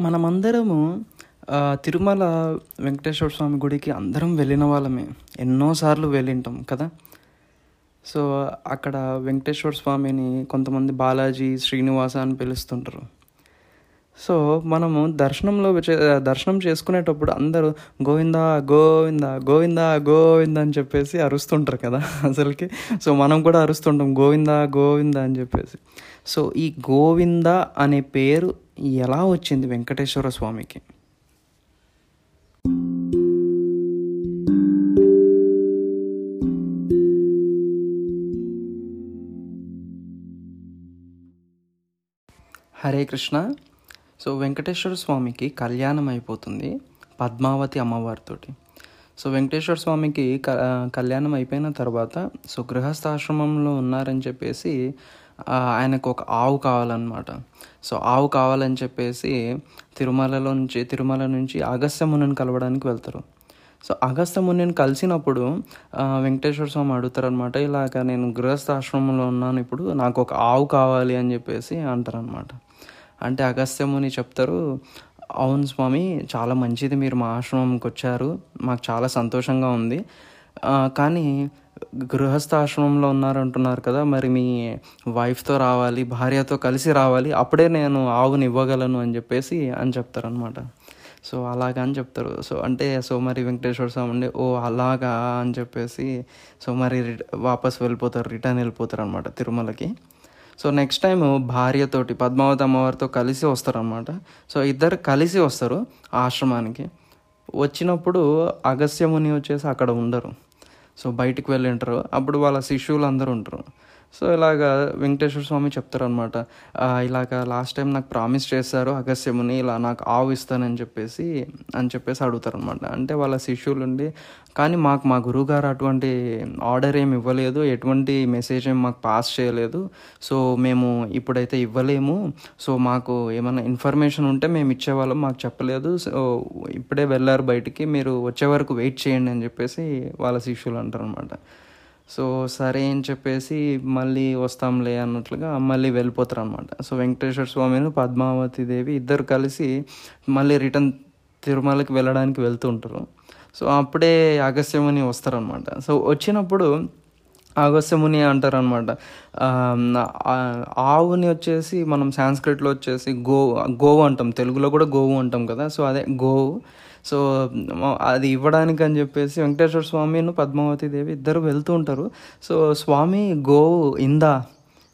మనమందరము తిరుమల వెంకటేశ్వర స్వామి గుడికి అందరం వెళ్ళిన వాళ్ళమే. ఎన్నోసార్లు వెళ్ళింటాం కదా. సో అక్కడ వెంకటేశ్వర స్వామిని కొంతమంది బాలాజీ శ్రీనివాస అని పిలుస్తుంటారు. సో మనము దర్శనంలో చే- దర్శనం చేసుకునేటప్పుడు అందరూ గోవిందా గోవిందా గోవిందా గోవిందా అని చెప్పేసి అరుస్తుంటారు కదా అసలుకి. సో మనం కూడా అరుస్తుంటాం గోవిందా గోవిందా అని చెప్పేసి. సో ఈ గోవింద అనే పేరు ఎలా వచ్చింది వెంకటేశ్వర స్వామికి? హరే కృష్ణ. సో వెంకటేశ్వర స్వామికి కళ్యాణం అయిపోతుంది పద్మావతి అమ్మవారితోటి సో వెంకటేశ్వర స్వామికి క కళ్యాణం అయిపోయిన తర్వాత సో గృహస్థాశ్రమంలో ఉన్నారని చెప్పేసి ఆయనకు ఒక ఆవు కావాలన్నమాట. సో ఆవు కావాలని చెప్పేసి తిరుమలలో నుంచి తిరుమల నుంచి అగస్త్య మునిని కలవడానికి వెళ్తారు. సో అగస్త్య మునిని కలిసినప్పుడు వెంకటేశ్వర స్వామి అడుగుతారనమాట ఇలాగ నేను గృహస్థాశ్రమంలో ఉన్నాను ఇప్పుడు నాకు ఒక ఆవు కావాలి అని చెప్పేసి అంటారనమాట అంటే అగస్త్య ముని చెప్తారు అవును స్వామి చాలా మంచిది మీరు మా ఆశ్రమంకి వచ్చారు మాకు చాలా సంతోషంగా ఉంది. కానీ గృహస్థ ఆశ్రమంలో ఉన్నారంటున్నారు కదా మరి మీ వైఫ్తో రావాలి భార్యతో కలిసి రావాలి అప్పుడే నేను ఆవుని ఇవ్వగలను అని చెప్పేసి అని చెప్తారనమాట సో అలాగా అని చెప్తారు. సో అంటే సో మరి వెంకటేశ్వర స్వామి ఉండే ఓ అలాగా అని చెప్పేసి సో మరి రి- వాపస్ వెళ్ళిపోతారు రిటర్న్ వెళ్ళిపోతారు అనమాట తిరుమలకి. సో నెక్స్ట్ టైం భార్యతోటి పద్మావతి అమ్మవారితో కలిసి వస్తారనమాట సో ఇద్దరు కలిసి వస్తారు ఆశ్రమానికి. వచ్చినప్పుడు అగస్త్యముని వచ్చేసి అక్కడ ఉండరు. సో బయటకు వెళ్ళి ఉంటారు. అప్పుడు వాళ్ళ శిష్యులు అందరూ ఉంటారు. సో ఇలాగ వెంకటేశ్వర స్వామి చెప్తారనమాట ఇలాగ లాస్ట్ టైం నాకు ప్రామిస్ చేశారు అగస్త్యముని ఇలా నాకు ఆవు ఇస్తానని చెప్పేసి అని చెప్పేసి అడుగుతారనమాట అంటే వాళ్ళ శిష్యులు ఉండి కానీ మాకు మా గురువుగారు అటువంటి ఆర్డర్ ఏమి ఇవ్వలేదు ఎటువంటి మెసేజ్ ఏమి మాకు పాస్ చేయలేదు. సో మేము ఇప్పుడైతే ఇవ్వలేము. సో మాకు ఏమైనా ఇన్ఫర్మేషన్ ఉంటే మేము ఇచ్చేవాళ్ళం మాకు చెప్పలేదు. సో ఇప్పుడే వెళ్ళారు బయటికి మీరు వచ్చే వరకు వెయిట్ చేయండి అని చెప్పేసి వాళ్ళ శిష్యులు అంటారు అనమాట సో సరే అని చెప్పేసి మళ్ళీ వస్తాంలే అన్నట్లుగా మళ్ళీ వెళ్ళిపోతారు అనమాట సో వెంకటేశ్వర స్వామిని పద్మావతి దేవి ఇద్దరు కలిసి మళ్ళీ రిటర్న్ తిరుమలకి వెళ్ళడానికి వెళ్తుంటారు సో అప్పుడే అగస్త్యముని వస్తారనమాట సో వచ్చినప్పుడు అగస్త్యముని అంటారనమాట ఆవుని వచ్చేసి మనం సాంస్క్రిట్లో వచ్చేసి గో గోవు అంటాం. తెలుగులో కూడా గోవు అంటాం కదా. సో అదే గోవు. సో అది ఇవ్వడానికి అని చెప్పేసి వెంకటేశ్వర స్వామిను పద్మావతి దేవి ఇద్దరు వెళ్తూ ఉంటారు. సో స్వామి గోవు ఇందా?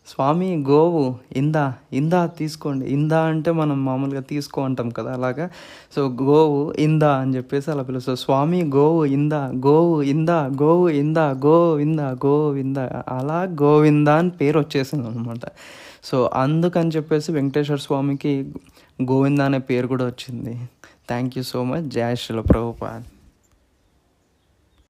స్వామి గోవు ఇందా ఇందా తీసుకోండి. ఇందా అంటే మనం మామూలుగా తీసుకో అంటాం కదా అలాగా? సో గోవు ఇందా అని చెప్పేసి అలా పిలుస్తారు. స్వామి గోవు ఇందా గోవు ఇందా గోవు ఇందా గోవింద గోవింద అలా గోవిందా అని పేరు వచ్చేసింది అనమాట సో అందుకని చెప్పేసి వెంకటేశ్వర స్వామికి గోవిందా అనే పేరు కూడా వచ్చింది. Thank you so much. Jaya Shila Prabhupad.